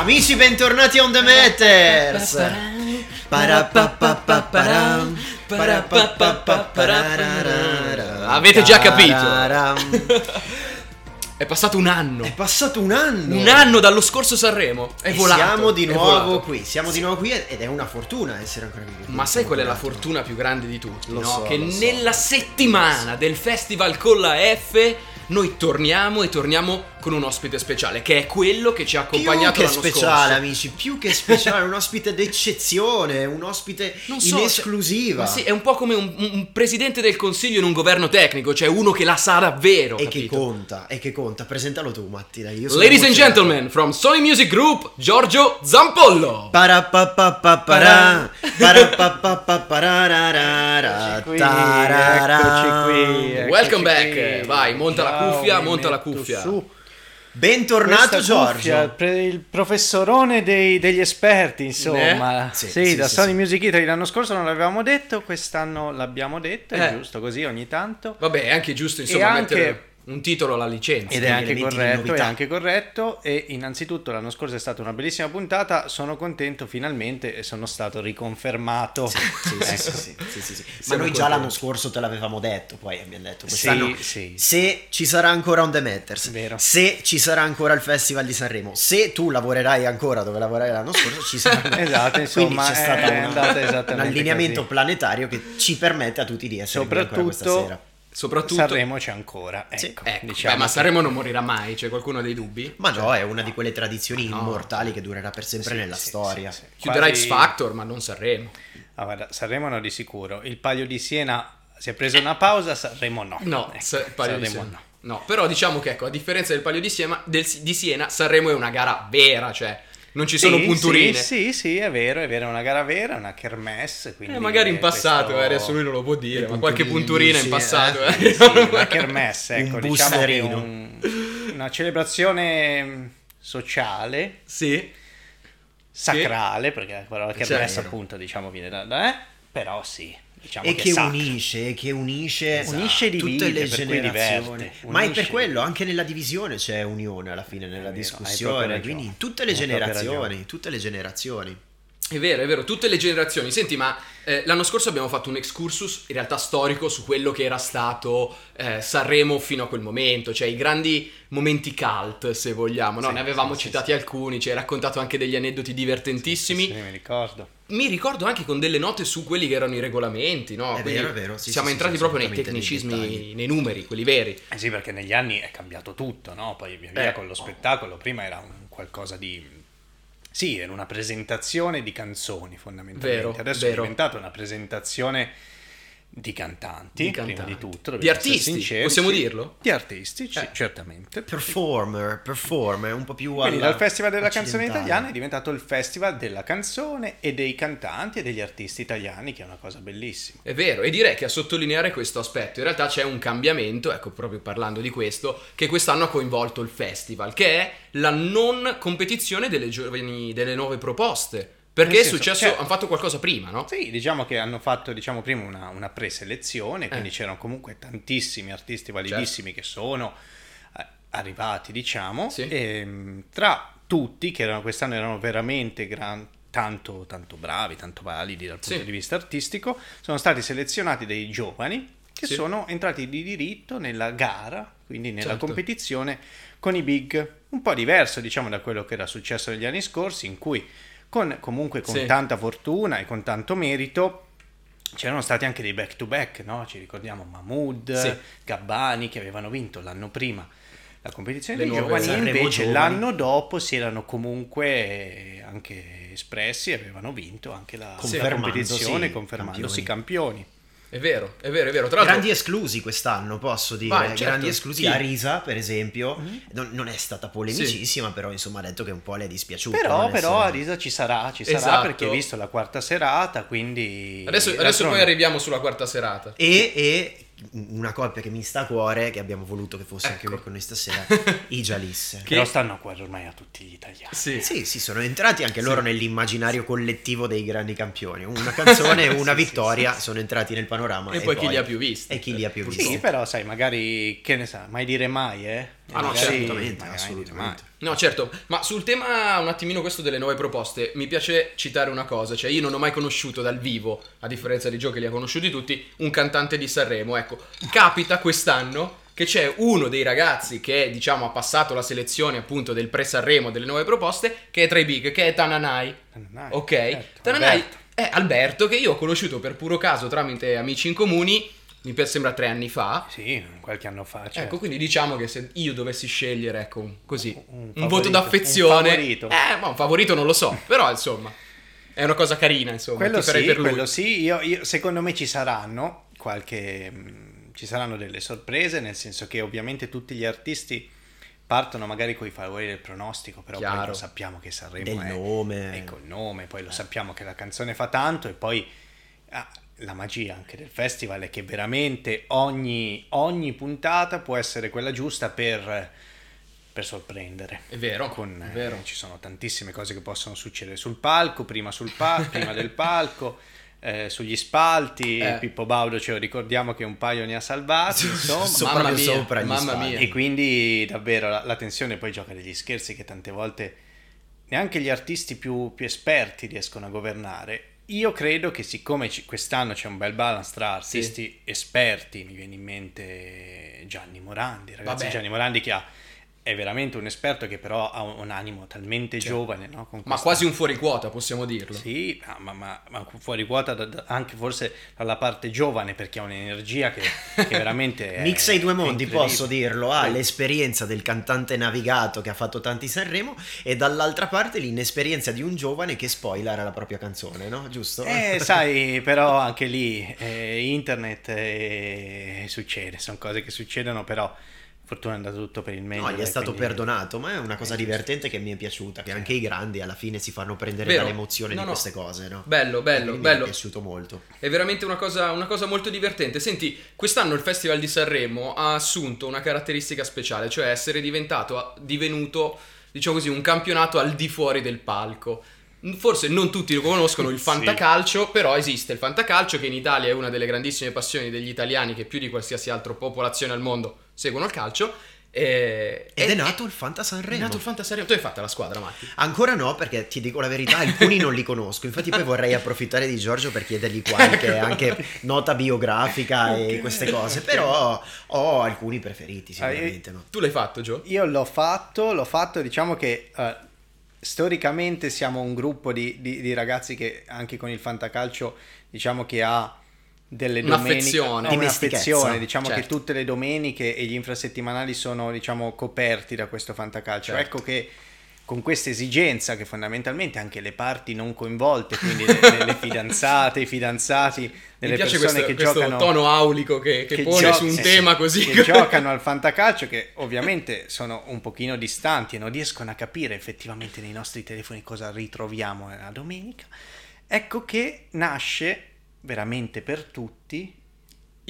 Amici, bentornati On The Matters. Avete già capito. È passato un anno. È passato un anno. Un anno dallo scorso Sanremo. È E volato. siamo di nuovo qui. Siamo di nuovo qui ed è una fortuna essere ancora qui. Ma sai qual è la fortuna più grande di tutti? Lo no? so, che lo so. nella settimana del festival con la F noi torniamo e torniamo con un ospite speciale, che è quello che ci ha accompagnato più che speciale, scorso. amici, più che speciale, un ospite d'eccezione, un ospite Non in so, cioè- esclusiva. ma sì, è un po' come un, un presidente del consiglio in un governo tecnico, cioè uno che la sa davvero. e che capito? conta, e che conta. Presentalo tu, Matti, dai. Io sono Ladies and gentlemen, from Sony Music Group, Giorgio Zampollo. Parapapapapara, qui, eccoci qui, Welcome back. Vai, monta la cuffia, monta la cuffia. su. Bentornato Questa cuffia, Giorgio. pre- il professorone dei- degli esperti, insomma. Eh? Sì, Sì, sì, da sì, Sony sì. Music Italy l'anno scorso non l'avevamo detto, quest'anno l'abbiamo detto, è Eh. giusto così ogni tanto. Vabbè, è anche giusto insomma anche- mettere un titolo alla licenza. Ed è anche corretto, è anche corretto e innanzitutto l'anno scorso è stata una bellissima puntata, sono contento finalmente e sono stato riconfermato. Sì, sì, Ecco. sì, sì, sì, sì, sì. Ma Siamo noi già contenti. l'anno scorso te l'avevamo detto, poi abbiamo detto quest'anno Sì, sì. se ci sarà ancora On The Matters, Vero. se ci sarà ancora il Festival di Sanremo, se tu lavorerai ancora dove lavorai l'anno scorso, ci sarà Esatto, Quindi insomma, c'è stato un allineamento così. planetario che ci permette a tutti di essere qui ancora questa Soprattutto sera. Soprattutto Sanremo c'è ancora, ecco, Sì. Ecco, diciamo beh, ma che- Sanremo non morirà mai, c'è qualcuno ha dei dubbi? Ma no, è una di quelle tradizioni No. immortali che durerà per sempre Sì, nella sì, storia. sì, sì. Chiuderà Quasi- X Factor, ma non Sanremo. Ah, guarda, Sanremo no di sicuro. Il Palio di Siena si è preso una pausa, Sanremo no. No, Ecco, Sa- Palio di Sanremo Siena. No, però diciamo che ecco, a differenza del Palio di Siena, del- di Siena, Sanremo è una gara vera, cioè non ci sono Sì, punturine. Sì, sì, sì, è vero, è vero, è una gara vera, una kermesse. Quindi Eh, magari in passato, questo- eh, adesso lui non lo può dire, ma qualche punturina in sì, passato. eh. eh. Sì, una kermesse, Un ecco, diciamo che un- una celebrazione mm, sociale, sì, sacrale, perché la parola kermesse Certo. appunto diciamo viene da, da eh, però sì, diciamo e che, che unisce, che unisce, Unisce e tutte divide, le generazioni. Ma è per quello, anche nella divisione c'è unione alla fine, nella vero, hai discussione. ragione. Quindi in tutte le proprio generazioni, tutte le generazioni. È vero, è vero, tutte le generazioni. Senti, ma eh, l'anno scorso abbiamo fatto un excursus in realtà storico su quello che era stato eh, Sanremo fino a quel momento, cioè i grandi momenti cult, se vogliamo. No? Sì, ne avevamo sì, sì, citati alcuni, ci hai raccontato anche degli aneddoti divertentissimi. Sì, mi ricordo. Mi ricordo anche con delle note su quelli che erano i regolamenti, no? È vero, è vero, sì, siamo sì, entrati sì, proprio nei nei tecnicismi, dettagli. nei numeri, quelli veri. Eh sì, perché negli anni è cambiato tutto, no? Poi via via Eh. con lo spettacolo, prima era un qualcosa di... Sì, era una presentazione di canzoni fondamentalmente. Vero, Adesso vero. è diventata una presentazione di cantanti, Di prima cantanti. di tutto. Di artisti, sinceri, possiamo dirlo? Di artisti, Eh. certamente. Performer, performer, un po' più Quindi dal Festival della canzone italiana è diventato il Festival della canzone e dei cantanti e degli artisti italiani, che è una cosa bellissima. È vero, e direi che a sottolineare questo aspetto, in realtà c'è un cambiamento, ecco proprio parlando di questo, che quest'anno ha coinvolto il festival, che è la non competizione delle giovani, delle nuove proposte. Perché Nel è senso, successo, cioè- hanno fatto qualcosa prima, no? Sì, diciamo che hanno fatto diciamo, prima una, una preselezione, quindi Eh. c'erano comunque tantissimi artisti validissimi che sono eh, arrivati, diciamo, Sì. e, mh, tra tutti, che erano, quest'anno erano veramente gran- tanto, tanto bravi, tanto validi dal punto Sì. di vista artistico, sono stati selezionati dei giovani che Sì. sono entrati di diritto nella gara, quindi nella Certo. competizione con i big, un po' diverso diciamo da quello che era successo negli anni scorsi, in cui con, comunque con Sì. tanta fortuna e con tanto merito c'erano stati anche dei back to back, no? Ci ricordiamo Mahmood, Sì. Gabbani che avevano vinto l'anno prima la competizione Le dei giovani, Sanremo invece giovani. l'anno dopo si erano comunque eh, anche espressi e avevano vinto anche la, la Confermandosi competizione confermandosi campioni. È vero, è vero, è vero. Tra Grandi esclusi quest'anno, posso dire. Vai, certo. Grandi esclusi. Mhm. Arisa, per esempio, non, non è stata polemicissima, però insomma ha detto che un po' le è dispiaciuto. Però, però a essere- Risa ci sarà, ci sarà Esatto. perché hai visto la quarta serata, quindi... adesso, adesso poi arriviamo sulla quarta serata. E, e una coppia che mi sta a cuore, che abbiamo voluto che fosse anche Ecco. qui con noi stasera, i Jalisse. Che- Però stanno a cuore ormai a tutti gli italiani. Sì. Sì, sì, sono entrati anche loro nell'immaginario collettivo dei grandi campioni. Una canzone, una Sì, sì, vittoria, sono entrati nel panorama. E poi chi li ha più visti. E chi li ha più Sì, visti. però sai, magari, che ne sa, mai dire mai, eh? Ah, no, assolutamente, magari assolutamente. No, certo, ma sul tema un attimino questo delle nuove proposte, mi piace citare una cosa, cioè io non ho mai conosciuto dal vivo, a differenza di Gio che li ha conosciuti tutti, un cantante di Sanremo, ecco, capita quest'anno che c'è uno dei ragazzi che diciamo ha passato la selezione appunto del pre-Sanremo delle nuove proposte, che è tra i big, che è Tananai, Tananai, ok? certo, Tananai Alberto. è Alberto che io ho conosciuto per puro caso tramite amici in comuni, mi per- sembra tre anni fa, Sì, qualche anno fa. certo. Ecco, quindi diciamo che se io dovessi scegliere, ecco, così, un, Un voto favorito, d'affezione, un favorito. eh, ma un favorito non lo so, però insomma, è una cosa carina, insomma, quello sì, per lui. quello sì. Io, io- secondo me ci saranno qualche... mh, ci saranno delle sorprese, nel senso che ovviamente tutti gli artisti partono magari con i favori del pronostico, però poi Chiaro. lo sappiamo che Sanremo Del è, nome. è col nome, poi lo sappiamo che la canzone fa tanto e poi ah, la magia anche del festival è che veramente ogni, ogni puntata può essere quella giusta per, per sorprendere. È vero, Con, è eh, vero. ci sono tantissime cose che possono succedere sul palco, prima, sul pa- prima del palco, eh, sugli spalti. Eh. Pippo Baudo, ce lo ricordiamo che un paio ne ha salvati, insomma. So- mamma mia, sopra mamma mia. E quindi davvero la, la tensione poi gioca degli scherzi che tante volte neanche gli artisti più, più esperti riescono a governare. Io credo che siccome quest'anno c'è un bel balance tra artisti esperti, mi viene in mente Gianni Morandi, ragazzi Vabbè. Gianni Morandi che ha, è veramente un esperto che però ha un, animo talmente giovane, no? Con Ma questa- quasi un fuori quota, possiamo dirlo. sì, ma, ma- ma fuori quota da- da- anche forse dalla parte giovane perché ha un'energia che, che veramente è, Mixa i due mondi, posso dirlo, ha Sì. l'esperienza del cantante navigato che ha fatto tanti Sanremo e dall'altra parte l'inesperienza di un giovane che spoilara la propria canzone, no? Giusto? Eh, sai, però anche lì eh, internet eh, succede, sono cose che succedono, però fortuna è andato tutto per il meglio. No, gli è stato quindi- perdonato, ma è una cosa divertente che mi è piaciuta, che anche i grandi alla fine si fanno prendere Vero. dall'emozione No, di no. queste cose, no? Bello, bello, Quindi Mi bello. è piaciuto molto. È veramente una cosa, una cosa molto divertente. Senti, quest'anno il Festival di Sanremo ha assunto una caratteristica speciale, cioè essere diventato, divenuto, diciamo così, un campionato al di fuori del palco. Forse non tutti lo conoscono il Sì. fantacalcio, però esiste il fantacalcio che in Italia è una delle grandissime passioni degli italiani che più di qualsiasi altra popolazione al mondo seguono il calcio. E, Ed e- è nato il Fanta è Sanremo. nato il Fantasanremo. Tu hai fatta la squadra, Matti? Ancora no, perché ti dico la verità, alcuni non li conosco. Infatti, poi vorrei approfittare di Giorgio per chiedergli qualche anche nota biografica e queste cose. Però ho alcuni preferiti, Ah, io- sicuramente. no? Tu l'hai fatto, Gio? Io l'ho fatto, l'ho fatto, diciamo che eh, storicamente siamo un gruppo di, di- di ragazzi che anche con il fantacalcio diciamo che ha delle domeniche Un'affezione. ha un'affezione, diciamo che certo. tutte le domeniche e gli infrasettimanali sono diciamo coperti da questo fantacalcio. Certo. Ecco che con questa esigenza che fondamentalmente anche le parti non coinvolte, quindi le, le- fidanzate, i fidanzati, delle persone questo, che questo giocano tono aulico che, che pone gio- su un sì, tema sì, così. che giocano al fantacalcio che ovviamente sono un pochino distanti e non riescono a capire effettivamente nei nostri telefoni cosa ritroviamo la domenica ecco che nasce veramente per tutti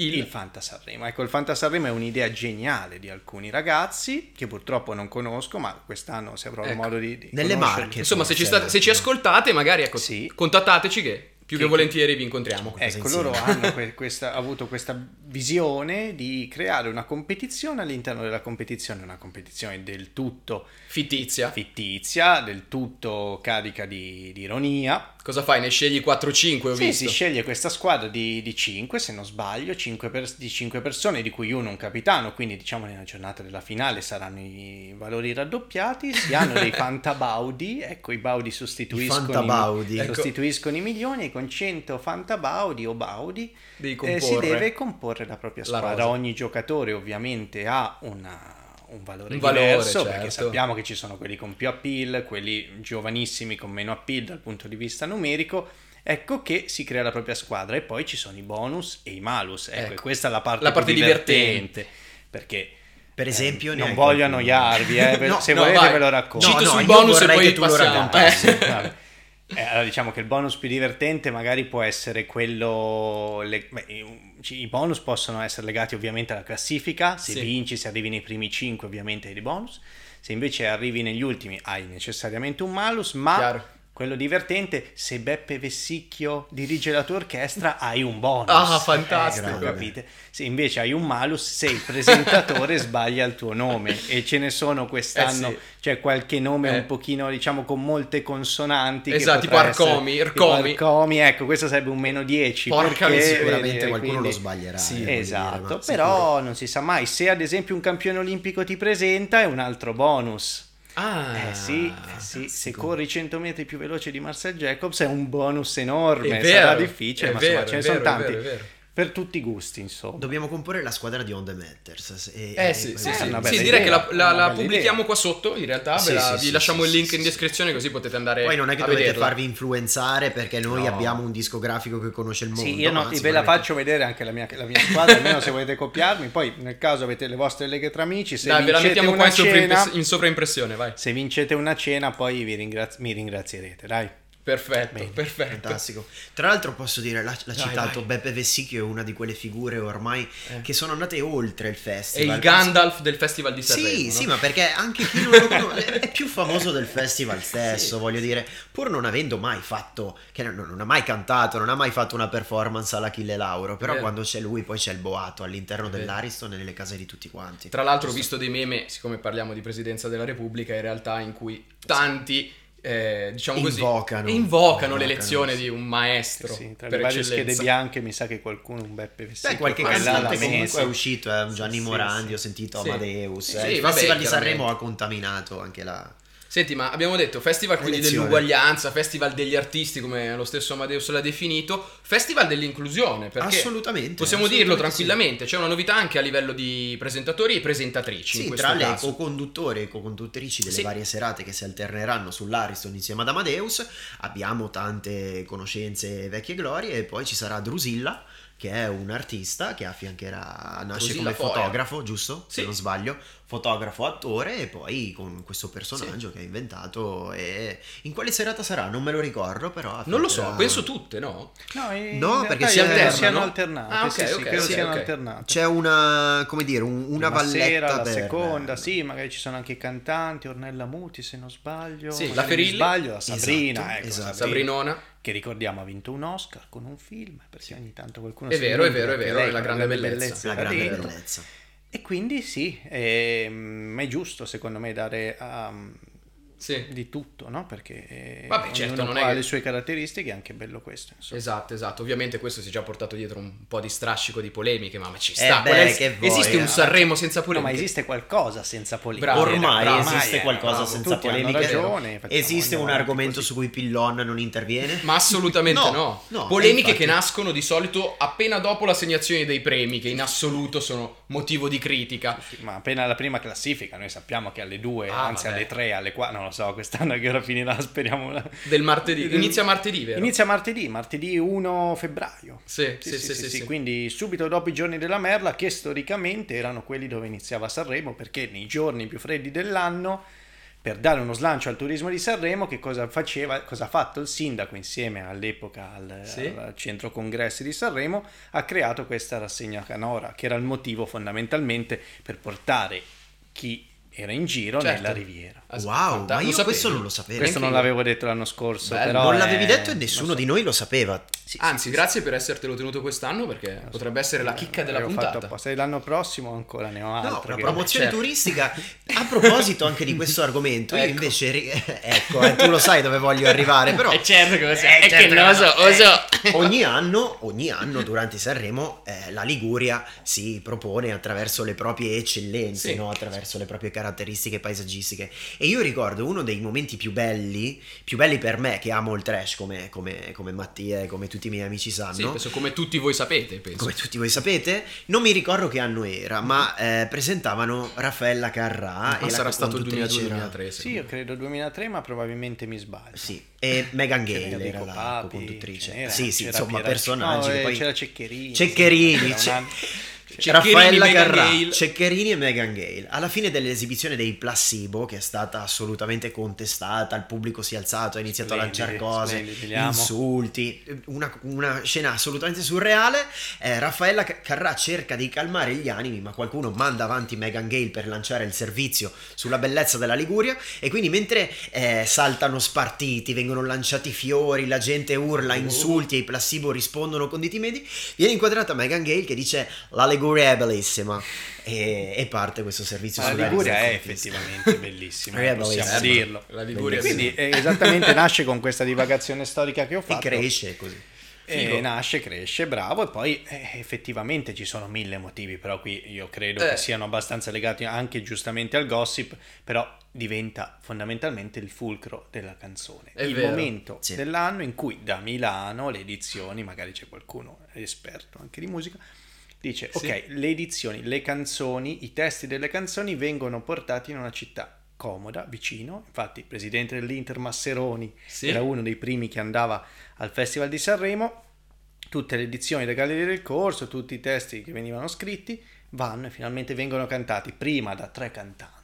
il, Il- Fanta Sanremo ecco il Fanta Sanremo è un'idea geniale di alcuni ragazzi che purtroppo non conosco ma quest'anno se avrò Ecco. modo di, di Nelle. Marche. Insomma, se ci, state- se ci ascoltate, magari ecco, Sì. contattateci che più che, Che- volentieri vi incontriamo. Ecco, loro hanno que- questa, avuto questa visione di creare una competizione all'interno della competizione, una competizione del tutto Fittizia. fittizia, del tutto carica di, di ironia. Cosa fai? Ne scegli 4-5, ho Sì, visto. si sceglie questa squadra di, di 5, se non sbaglio, 5 di 5 persone, di cui uno un capitano, quindi diciamo nella giornata della finale saranno i valori raddoppiati, si hanno dei fantabaudi, ecco i baudi sostituiscono, I fantabaudi. i, Ecco. sostituiscono i milioni e con 100 fantabaudi o baudi eh, si deve comporre la propria La squadra. rosa. Ogni giocatore ovviamente ha una- un valore Un valore, diverso perché certo. sappiamo che ci sono quelli con più appeal, quelli giovanissimi con meno appeal dal punto di vista numerico. Ecco che si crea la propria squadra e poi ci sono i bonus e i malus. Ecco, Ecco. e questa è la parte, La più parte divertente, perché Per esempio, eh, non voglio annoiarvi, eh, No, se no, volete vai. ve lo racconto. Cito No, no, sui io bonus e vorrei poi che tu lo raccontassi. Eh. Allora diciamo che il bonus più divertente magari può essere quello... le- beh, i- i bonus possono essere legati ovviamente alla classifica, se Sì. vinci, se arrivi nei primi 5 ovviamente hai dei bonus, se invece arrivi negli ultimi hai necessariamente un malus, ma Chiaro. Quello divertente, se Beppe Vessicchio dirige la tua orchestra hai un bonus. Ah, fantastico. Eh, capite? Se invece hai un malus, se il presentatore sbaglia il tuo nome e ce ne sono quest'anno, Eh sì. c'è qualche nome Eh. un pochino diciamo con molte consonanti. Esatto, tipo essere- Arcomi, tipo Arcomi. Arcomi, ecco, questo sarebbe un meno 10. Porca perché, miseria, Sicuramente vedi, qualcuno quindi- lo sbaglierà. Sì, eh, dire, Esatto, ma però non si sa mai. Se ad esempio un campione olimpico ti presenta è un altro bonus. Ah, Eh sì, eh sì, se corri 100 metri più veloce di Marcel Jacobs è un bonus enorme, È vero, sarà difficile, è ma vero, insomma ce ne sono vero, è tanti. Per tutti i gusti, insomma. Dobbiamo comporre la squadra di On The Matters. E, Eh e sì, poi sì, sì. Sì, direi idea, che la, la- la pubblichiamo idea. qua sotto, in realtà, Sì, la- sì, vi sì, lasciamo sì, il link sì, in sì, descrizione così potete andare Poi non è che dovete vederla. farvi influenzare perché noi No. abbiamo un discografico che conosce il mondo. Sì, io no- ma ve la sicuramente- faccio vedere anche la mia, la mia squadra, almeno se volete copiarmi. Poi, nel caso avete le vostre leghe tra amici, se Dai, ve la vincete mettiamo qua cena, in sovraimpressione, vai. se vincete una cena, poi vi ringrazi- mi ringrazierete, dai. Perfetto, Bene, perfetto. Fantastico. Tra l'altro posso dire, l'ha, l'ha Dai, citato vai. Beppe Vessicchio, è una di quelle figure ormai Eh. che sono andate oltre il È festival. il Gandalf del Festival di Sanremo. Sì, no? sì, ma perché anche chi non lo conosce è più famoso del festival stesso, voglio dire, pur non avendo mai fatto, che non, non ha mai cantato, non ha mai fatto una performance all'Achille Lauro, però Vero. quando c'è lui poi c'è il boato all'interno Vero. dell'Ariston e nelle case di tutti quanti. Tra l'altro ho visto dei meme, siccome parliamo di Presidenza della Repubblica, in realtà in cui tanti, eh, diciamo così, Invocano. invocano, Invocano, l'elezione sì. di un maestro Sì, tra per le varie schede bianche mi sa che qualcuno, un Beppe Vessicchio, Beh, qualche cantante comunque è uscito, è un Gianni Sì, Morandi, sì. ho sentito Sì. Amadeus, Sì, eh, il vabbè, festival di. Sanremo ha contaminato anche la... Senti, ma abbiamo detto festival quindi Elezione. dell'uguaglianza, festival degli artisti, come lo stesso Amadeus l'ha definito, festival dell'inclusione, perché Assolutamente, possiamo dirlo assolutamente sì. tranquillamente, c'è una novità anche a livello di presentatori e presentatrici Sì, tra le caso. co-conduttori e co-conduttrici delle Sì. varie serate che si alterneranno sull'Ariston insieme ad Amadeus, abbiamo tante conoscenze vecchie glorie e poi ci sarà Drusilla che è un artista che affiancherà, nasce Drusilla come Foia. fotografo, giusto? Sì. Se non sbaglio, fotografo, attore e poi con questo personaggio che ha inventato e in quale serata sarà? Non me lo ricordo, però Non lo so, penso tutte, no? No, in No, realtà perché si credo alternano. siano alternate. Ah, ok, sì, sì, ok, credo sì, siano alternate. C'è una, come dire, un- una Prima valletta sera, la seconda, sì, magari ci sono anche i cantanti, Ornella Muti se non sbaglio, Sì, la Ferilli. sbaglio, la Sabrina, Esatto, ecco, esatto. Sabrina, Sabrinona. Che ricordiamo ha vinto un Oscar con un film, perché ogni tanto qualcuno È si vero, è vero, è vero, è la grande bellezza. La era grande dentro. bellezza. E quindi sì, ehm, è giusto secondo me dare um, Sì. di tutto, no? Perché eh, Vabbè, certo, non ha che- le sue caratteristiche, è anche bello questo. Insomma. Esatto, esatto. Ovviamente questo si è già portato dietro un po' di strascico di polemiche, ma, ma ci Eh sta. beh, Qual è il- che vuoi, esiste un eh. Sanremo senza No, polemiche? ma esiste qualcosa senza polemiche. Bravo, Ormai bravo, esiste eh, qualcosa bravo, senza polemiche. ragione, esiste un argomento così. su cui Pillon non interviene? Ma assolutamente No, no. no, Polemiche infatti. che nascono di solito appena dopo l'assegnazione dei premi, che in assoluto sono motivo di critica. Sì, Ma appena la prima classifica, noi sappiamo che alle 2, Ah, anzi vabbè. alle 3, alle 4, non lo so, quest'anno che ora finirà, speriamo. Del martedì. Inizia martedì, vero? Inizia martedì, martedì 1 febbraio. Sì, sì, sì, sì, sì. Quindi subito dopo i giorni della merla, che storicamente erano quelli dove iniziava Sanremo, perché nei giorni più freddi dell'anno, per dare uno slancio al turismo di Sanremo, che cosa faceva, cosa ha fatto il sindaco insieme all'epoca al, Sì. al centro congressi di Sanremo, ha creato questa rassegna canora, che era il motivo fondamentalmente per portare chi era in giro Certo. nella riviera. Wow, ma io questo non lo sapevo. Questo non l'avevo detto l'anno scorso, Bello. però non è- l'avevi detto e nessuno so. di noi lo sapeva. Sì, sì, Anzi, sì, grazie per essertelo tenuto quest'anno perché potrebbe essere la chicca della fatto puntata. E l'anno prossimo ancora ne ho altre. No, una che- promozione certo. turistica. A proposito anche di questo argomento, io Ecco. invece, ri- ecco, eh, tu lo sai dove voglio arrivare, però certo che lo Eh, certo lo so, lo so. ogni anno, ogni anno durante Sanremo eh, la Liguria si propone attraverso le proprie eccellenze, Sì. no? attraverso le proprie caratteristiche paesaggistiche. E io ricordo uno dei momenti più belli, più belli per me che amo il trash come, come- come Mattia e come tutti i miei amici sanno. Sì, penso come tutti voi sapete, penso. Come tutti voi sapete, non mi ricordo che anno era, ma eh, presentavano Raffaella Carrà Ma e la sarà stato il conduttrice era- 2002-2003. Sì, io credo 2003, ma probabilmente mi sbaglio. Sì, e Megan C'era Gale era la Papi, conduttrice. c'era- Sì, sì, c'era insomma, Piera- personaggi no, eh, poi... c'era Ceccherini. Ceccherini, c'era ce- una- Ceccherini, Raffaella Carrà. Ceccherini e Megan Gale. Alla fine dell'esibizione dei Placebo, che è stata assolutamente contestata, il pubblico si è alzato, ha iniziato Splendidi, a lanciare cose, splendidi, insulti, una, una scena assolutamente surreale. Eh, Raffaella Ca- Carrà cerca di calmare gli animi, ma qualcuno manda avanti Megan Gale per lanciare il servizio sulla bellezza della Liguria. E quindi mentre eh, saltano spartiti, vengono lanciati fiori, la gente urla, insulti e i Placebo rispondono con diti medi, viene inquadrata Megan Gale che dice la Liguria è bellissima e, e parte questo servizio La sulla Liguria è effettivamente bellissima, È possiamo bellissima. dirlo. La Liguria Quindi eh, esattamente nasce con questa divagazione storica che ho e fatto. cresce così. E Figo. nasce, cresce, bravo, e poi eh, effettivamente ci sono mille motivi, però qui io credo Eh. che siano abbastanza legati anche giustamente al gossip, però diventa fondamentalmente il fulcro della canzone. È il vero. momento Sì. dell'anno in cui da Milano le edizioni, magari c'è qualcuno esperto anche di musica, dice Sì. ok, le edizioni, le canzoni, i testi delle canzoni vengono portati in una città comoda, vicino, infatti il presidente dell'Inter Masseroni Sì. era uno dei primi che andava al Festival di Sanremo, tutte le edizioni delle Gallerie del Corso, tutti i testi che venivano scritti vanno e finalmente vengono cantati prima da tre cantanti,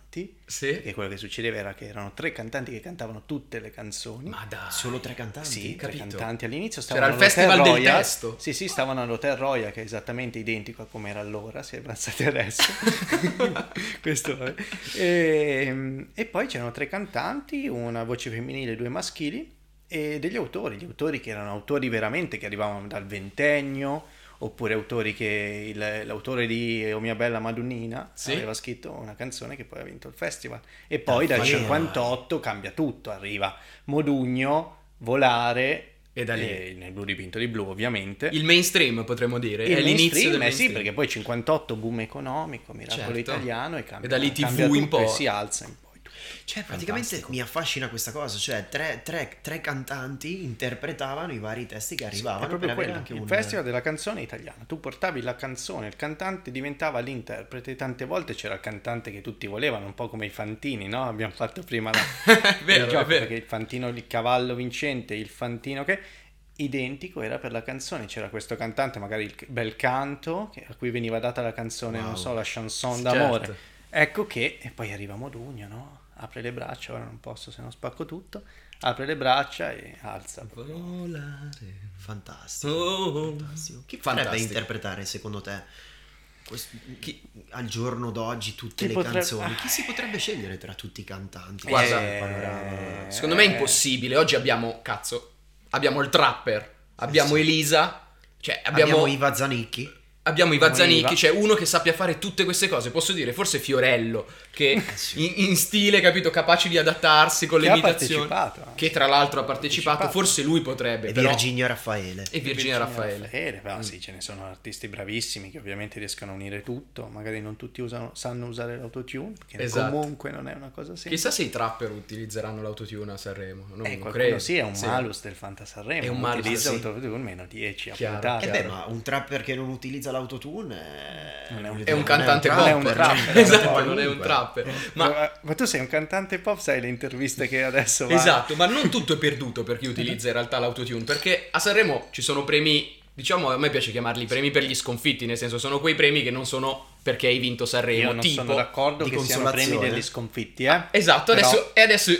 Sì. perché quello che succedeva era che erano tre cantanti che cantavano tutte le canzoni. Ma dai. Solo tre cantanti? Sì, tre capito. cantanti all'inizio C'era stavano il all'Hotel Festival del Royal. testo. Sì, sì, stavano all'Hotel Royal che è esattamente identico a come era allora, si è avanzati adesso. Questo è. E, e poi c'erano tre cantanti, una voce femminile e due maschili e degli autori, gli autori che erano autori veramente che arrivavano dal ventennio oppure autori che il- l'autore di O mia bella Madonnina Sì. aveva scritto una canzone che poi ha vinto il festival e poi dal Davvero? 58 cambia tutto, arriva Modugno, Volare E da lì. e nel blu dipinto di blu ovviamente. Il mainstream potremmo dire. Il è l'inizio del eh mainstream. sì, perché poi 58 boom economico, miracolo Certo. italiano e cambia, E da lì TV in tutto e po'. si alza in poi. Cioè, praticamente Fantastico. mi affascina questa cosa, cioè tre, tre- tre cantanti interpretavano i vari testi che È arrivavano proprio per avere quello, anche il un festival della canzone italiana. Tu portavi la canzone, il cantante diventava l'interprete. Tante volte c'era il cantante che tutti volevano, un po' come i fantini, no? Abbiamo fatto prima la, È vero, il gioco, è vero. perché il fantino, il cavallo vincente, il fantino che identico era per la canzone. C'era questo cantante, magari il bel canto, a cui veniva data la canzone, non Wow. so, la chanson Sì, d'amore. certo. Ecco che, e poi arriva Modugno, no? Apre le braccia, ora non posso se non spacco tutto. Apre le braccia e alza. Volare. Fantastico. Oh. fantastico. Chi potrebbe Fantastico. interpretare secondo te quest- chi- al giorno d'oggi tutte Chi le potrebbe- canzoni? Chi si potrebbe scegliere tra tutti i cantanti? Guarda, Questo è il panorama. Secondo me è impossibile. Oggi abbiamo, cazzo, abbiamo il trapper, abbiamo sì. Elisa, cioè Abbiamo, abbiamo, Iva Zanicchi. Abbiamo i. Vazzanicchi, cioè uno che sappia fare tutte queste cose. Posso dire, forse Fiorello, che Eh sì. in, in stile, capito, capace di adattarsi con le Che ha imitazioni. partecipato. Che tra l'altro ha partecipato, Partecipato. forse lui potrebbe. E però- Virginia Raffaele. E Virginia Raffaele. Raffaele, però sì, ce ne sono artisti bravissimi che ovviamente riescono a unire tutto, magari non tutti usano- sanno usare l'autotune, perché Esatto. comunque non è una cosa semplice. Chissà se i trapper utilizzeranno l'autotune a Sanremo. Non, eh, non credo. sì, è un malus del Fanta Sanremo, È un malus, utilizza sì. l'autotune meno 10 a puntata. Eh beh, ma un trapper che non utilizza l'autotune è... Non è un- È un cantante non è un pop. trapper, cioè, esatto, non è un trapper. Ma, Ma tu sei un cantante pop, sai le interviste che adesso vai- Esatto, ma non tutto è perduto per chi utilizza in realtà l'autotune, perché a Sanremo ci sono premi, diciamo a me piace chiamarli premi per gli sconfitti, nel senso sono quei premi che non sono perché hai vinto Sanremo, Io non tipo... sono d'accordo che siano premi degli sconfitti, eh? Esatto, Però- adesso, e adesso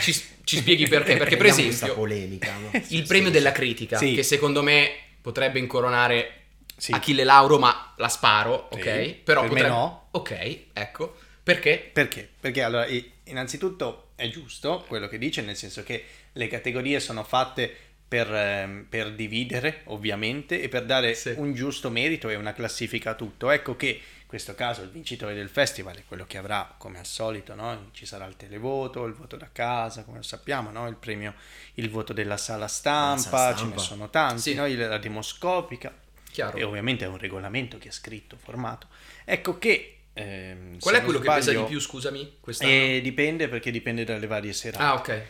ci, ci spieghi perché, perché per esempio polemica, no? il premio della critica, Sì. che secondo me potrebbe incoronare Sì. Achille Lauro, ma la sparo, Sì, ok? Però per potrebbe... no. Ok, ecco, perché? Perché? Perché allora, innanzitutto è giusto quello che dice, nel senso che le categorie sono fatte per, ehm, per dividere, ovviamente, e per dare Sì. un giusto merito e una classifica a tutto. Ecco che in questo caso il vincitore del festival è quello che avrà, come al solito, no? ci sarà il televoto, il voto da casa, come lo sappiamo, no? il premio, il voto della sala stampa, sala ce ne stampa. sono tanti, Sì. no? La demoscopica, Chiaro. e ovviamente è un regolamento che è scritto, formato. Ecco che... ehm, Qual è quello che pesa di sbaglio- più, scusami? Eh, dipende perché dipende dalle varie serate. Ah, ok.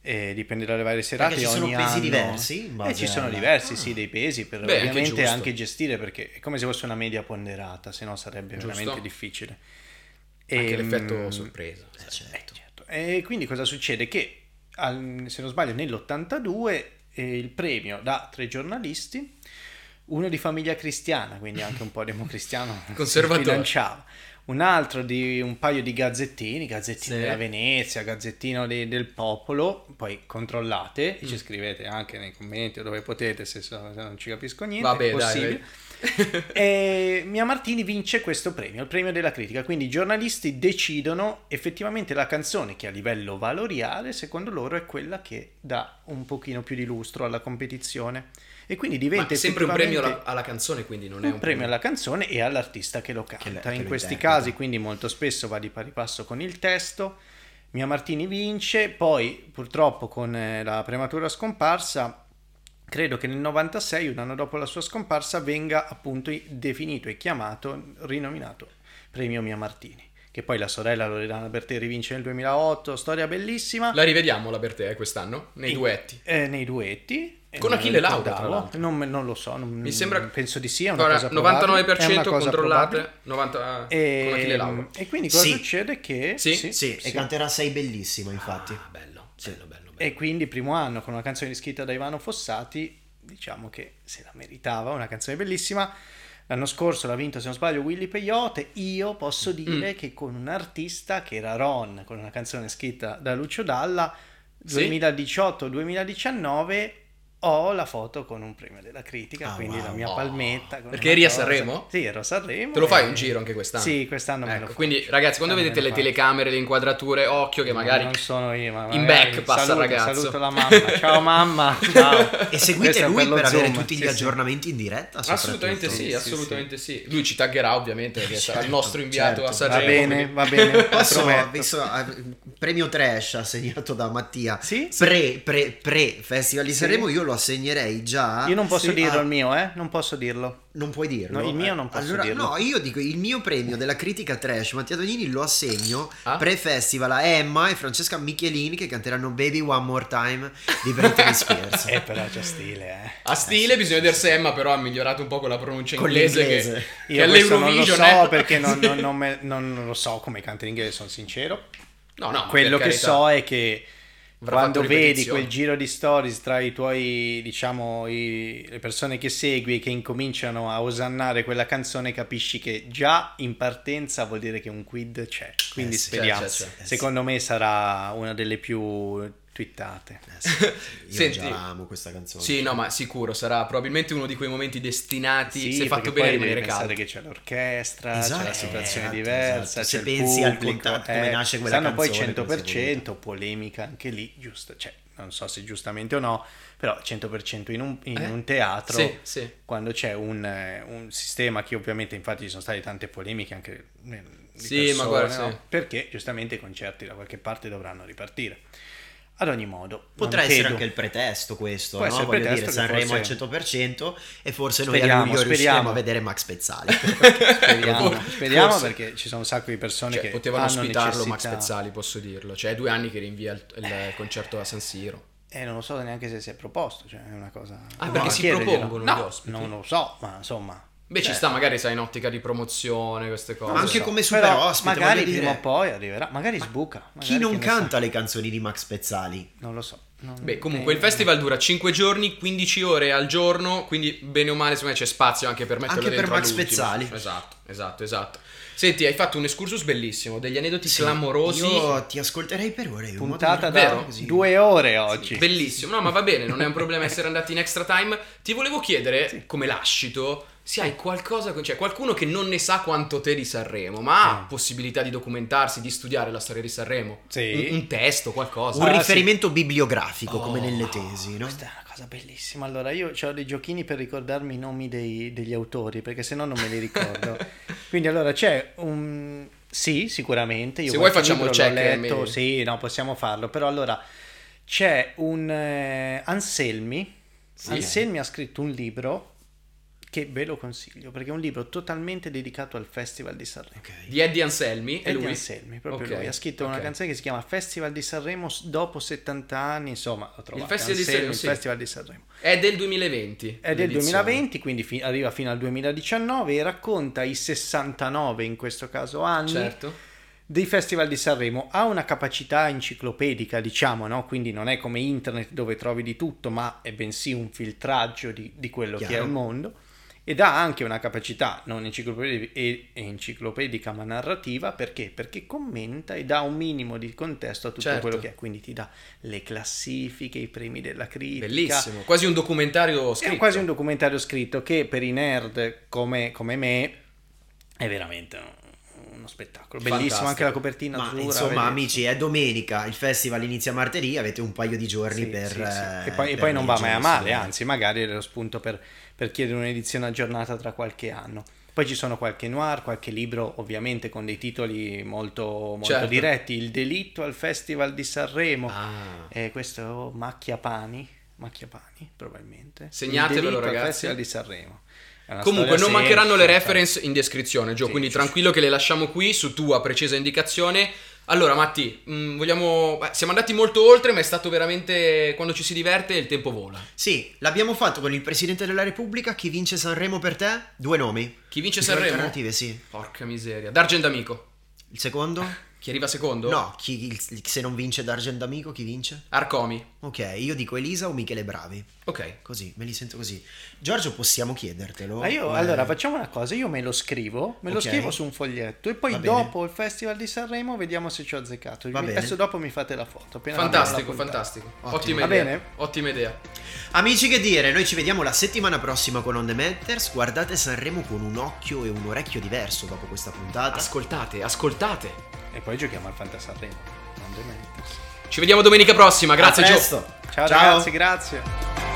Eh, dipende dalle varie serate. ci sono pesi anno- diversi Eh, ci sono diversi, Ah. sì, dei pesi per Beh, anche ovviamente giusto. anche, gestire perché è come se fosse una media ponderata, se no sarebbe Giusto. veramente difficile. Anche Ehm, l'effetto sorpresa. Eh, certo. certo. E quindi cosa succede? Che al- se non sbaglio nell'82 eh, il premio da tre giornalisti uno di famiglia cristiana, quindi anche un po' democristiano, Conservatore. Un altro di un paio di gazzettini, gazzettino Sì. della Venezia, gazzettino de- del popolo, poi controllate, e Mm. ci scrivete anche nei commenti o dove potete se, se non ci capisco niente, Vabbè, è dai, possibile. e Mia Martini vince questo premio, il premio della critica, quindi i giornalisti decidono effettivamente la canzone che a livello valoriale secondo loro è quella che dà un pochino più di lustro alla competizione e quindi diventa sempre un premio alla, alla canzone, quindi non è un un premio alla canzone e all'artista che lo canta. Che In questi interpreta. casi, quindi, molto spesso va di pari passo con il testo. Mia Martini vince, poi purtroppo con eh, la prematura scomparsa, credo che nel 96, un anno dopo la sua scomparsa, venga appunto definito e chiamato, rinominato Premio Mia Martini. Che poi la sorella Loredana Bertè rivince nel 2008, storia bellissima. La rivediamo la Bertè quest'anno, nei E- duetti. eh, nei duetti. Eh, Con non Achille Lauro. Non, non lo so, non- Mi sembra- penso di sì, è una Guarda, cosa probabile. 99% È una cosa controllate, probabile. 90 E, con Achille Lauro. e quindi cosa Sì. succede? Che Sì? Sì, e canterà Sei bellissima, infatti. Ah, bello, bello, bello, bello. E quindi primo anno con una canzone scritta da Ivano Fossati, diciamo che se la meritava, una canzone bellissima. L'anno scorso l'ha vinto, se non sbaglio, Willy Peyote. Io posso dire Mm. che con un artista che era Ron, con una canzone scritta da Lucio Dalla, Sì. 2018-2019 ho la foto con un premio della critica, Ah, quindi wow. la mia Oh. palmetta. con Perché eri a. Sanremo? Sì, ero a Sanremo. Te lo fai e- un giro anche quest'anno? Sì, quest'anno me lo Ecco, faccio. quindi ragazzi, quando vedete le lo faccio. telecamere, le inquadrature, occhio che magari non sono io, ma in back passa il saluto, ragazzo. Saluto la mamma. Ciao mamma. Ciao. E seguite lui lo per avere tutti gli Sì, sì. aggiornamenti in diretta. Assolutamente sì, Sì, assolutamente sì, Lui ci taggerà ovviamente perché sarà il Certo, nostro inviato certo. a Va Sanremo. bene, quindi- va bene. Posso, visto, eh, premio trash assegnato da Mattia Sì? pre, pre, pre Festival di Sì. Sanremo io lo assegnerei già Io non posso dirlo Ah, il mio, eh? Non posso dirlo. non puoi dirlo No, il mio Eh, non posso allora, dirlo. no io dico il mio premio della critica trash Mattia Donini lo assegno Ah? pre festival a Emma e Francesca Michelini che canteranno Baby One More Time di Britney Spears Eh, però c'è stile, eh. A stile bisogna vedere se Emma però ha migliorato un po' con la pronuncia Con inglese, l'inglese. che, Io che non lo so è- perché non, non- non me- non- lo so come canta in inglese, sono sincero. No, no, Quello che carità. so è che quando vedi quel giro di stories tra i tuoi, diciamo, i- le persone che segui e che incominciano a osannare quella canzone, capisci che già in partenza vuol dire che un quid c'è. Quindi Eh speriamo. c'è, c'è, c'è. Secondo me sarà una delle più twittate. Eh sì, io Senti. già amo questa canzone Sì, no, ma sicuro, sarà probabilmente uno di quei momenti destinati, Sì, se fatto bene, a poi devi rimanere pensare caldo. che c'è l'orchestra, c'è Esatto, la situazione esatto, diversa, esatto. c'è Se il pensi al pubblico, contatto, come eh, nasce quella poi canzone, come si è 100%, polemica anche lì, giusto, cioè, non so se giustamente o no, però 100% in un, in Eh? un teatro, Sì, sì. quando c'è un, eh, un sistema che ovviamente infatti ci sono state tante polemiche anche eh, di Sì, persone, ma guarda, no? sì. perché giustamente i concerti da qualche parte dovranno ripartire. Ad ogni modo, Potrà essere credo- anche il pretesto questo, Può no? Voglio pretesto dire, Sanremo forse- al 100% e forse noi a Speriamo, luglio riusciremo speriamo. a vedere Max Pezzali. Speriamo, speriamo forse. perché ci sono un sacco di persone Cioè, che potevano hanno ospitarlo Max necessità- Pezzali, posso dirlo. Cioè, è due anni che rinvia il, il concerto a San Siro. Eh, non lo so neanche se si è proposto, cioè è una cosa... Ah, perché si propongono No, gli ospiti? Non lo so, ma insomma... Beh, ci cioè, sta, magari sai in ottica di promozione, queste cose. Ma anche so. come super Però ospite, Magari voglio prima o dire- poi arriverà, magari sbuca. Chi magari non ne sa. canta le canzoni di Max Pezzali? Non lo so. non- Beh, comunque il festival dura 5 giorni, 15 ore al giorno, quindi bene o male secondo me c'è spazio anche per metterlo Anche per Max. Pezzali. Esatto, esatto, esatto. Senti, hai fatto un excursus bellissimo, degli aneddoti Sì, clamorosi. Io ti ascolterei per ore. Puntata da Vero? così. due ore oggi. Bellissimo, no ma va bene, non è un problema essere andati in extra time. Ti volevo chiedere, come lascito, se hai qualcosa, con- cioè qualcuno che non ne sa quanto te di Sanremo, ma ha Eh. possibilità di documentarsi, di studiare la storia di Sanremo. Sì. Un, un testo, qualcosa. Un Ah, riferimento bibliografico come Oh, nelle tesi, no? Questa è una cosa bellissima. Allora, io ho dei giochini per ricordarmi i nomi dei- degli autori, perché se no non me li ricordo. Quindi, allora, c'è un... Sì, sicuramente. Io Se vuoi facciamo il check, letto, Sì, no, possiamo farlo. Però, allora, c'è un eh, Anselmi. Sì. Anselmi ha scritto un libro che ve lo consiglio, perché è un libro totalmente dedicato al Festival di Sanremo. Ok. Di Eddie Anselmi, Eddie lui? Anselmi, proprio Ok, lui. Ha scritto una ok. canzone che si chiama Festival di Sanremo dopo 70 anni, insomma, ho trovato. Festival di Anselmi, Sanremo, il sì. Festival di Sanremo. È del 2020. È del l'edizione. 2020, quindi fi- arriva fino al 2019 e racconta i 69, in questo caso, anni Certo. dei Festival di Sanremo. Ha una capacità enciclopedica, diciamo, no? Quindi non è come internet dove trovi di tutto, ma è bensì un filtraggio di, di quello che è Chiaro. il mondo. Ed ha anche una capacità non enciclopedica, enciclopedica ma narrativa perché? Perché commenta e dà un minimo di contesto a tutto Certo. quello che è, quindi ti dà le classifiche, i premi della critica. Bellissimo, quasi un documentario È scritto. quasi un documentario scritto che per i nerd come, come me è veramente spettacolo. Bellissimo Fantastico. anche la copertina Ma azzurra. insomma, amici, è domenica, il festival inizia martedì, avete un paio di giorni Sì, per... sì, sì. eh, E poi, e per poi non va mai a male, anzi, magari è lo spunto per, per chiedere un'edizione aggiornata tra qualche anno. Poi ci sono qualche noir, qualche libro, ovviamente con dei titoli molto, molto Certo. diretti. Il delitto al Festival di Sanremo. Ah. E questo Macchiapani. Macchiapani, probabilmente. Segnatevelo, Il delitto al ragazzi. Festival di Sanremo. Comunque non mancheranno le reference in descrizione, Gio, Sì, quindi sì, tranquillo che le lasciamo qui su tua precisa indicazione. Allora, Matti, mh, vogliamo... beh, siamo andati molto oltre, ma è stato veramente... Quando ci si diverte il tempo vola. Sì, l'abbiamo fatto con il Presidente della Repubblica. Chi vince Sanremo per te? Due nomi. Chi vince Sanremo? alternative, sì. Porca miseria. D'Argent Amico. Il secondo? Chi arriva secondo? No, chi, il- se non vince D'Argent Amico, chi vince? Arcomi. Ok, io dico Elisa o Michele Bravi. Ok. Così, me li sento così. Giorgio, possiamo chiedertelo? Ma io, Come- allora, facciamo una cosa, io me lo scrivo, me lo Ok. scrivo su un foglietto e poi Va bene. dopo il Festival di Sanremo vediamo se ci ho azzeccato. Va Mi- bene. Adesso dopo mi fate la foto. Fantastico, la fantastico. Ottima Va idea. bene? Ottima idea. Amici, che dire, noi ci vediamo la settimana prossima con On The Matters. Guardate Sanremo con un occhio e un orecchio diverso dopo questa puntata. Ascoltate, ascoltate. E poi giochiamo al Fantasarremo. Non dementis. Ci vediamo domenica prossima. Grazie, Gio. Ciao, Ciao. ragazzi, grazie.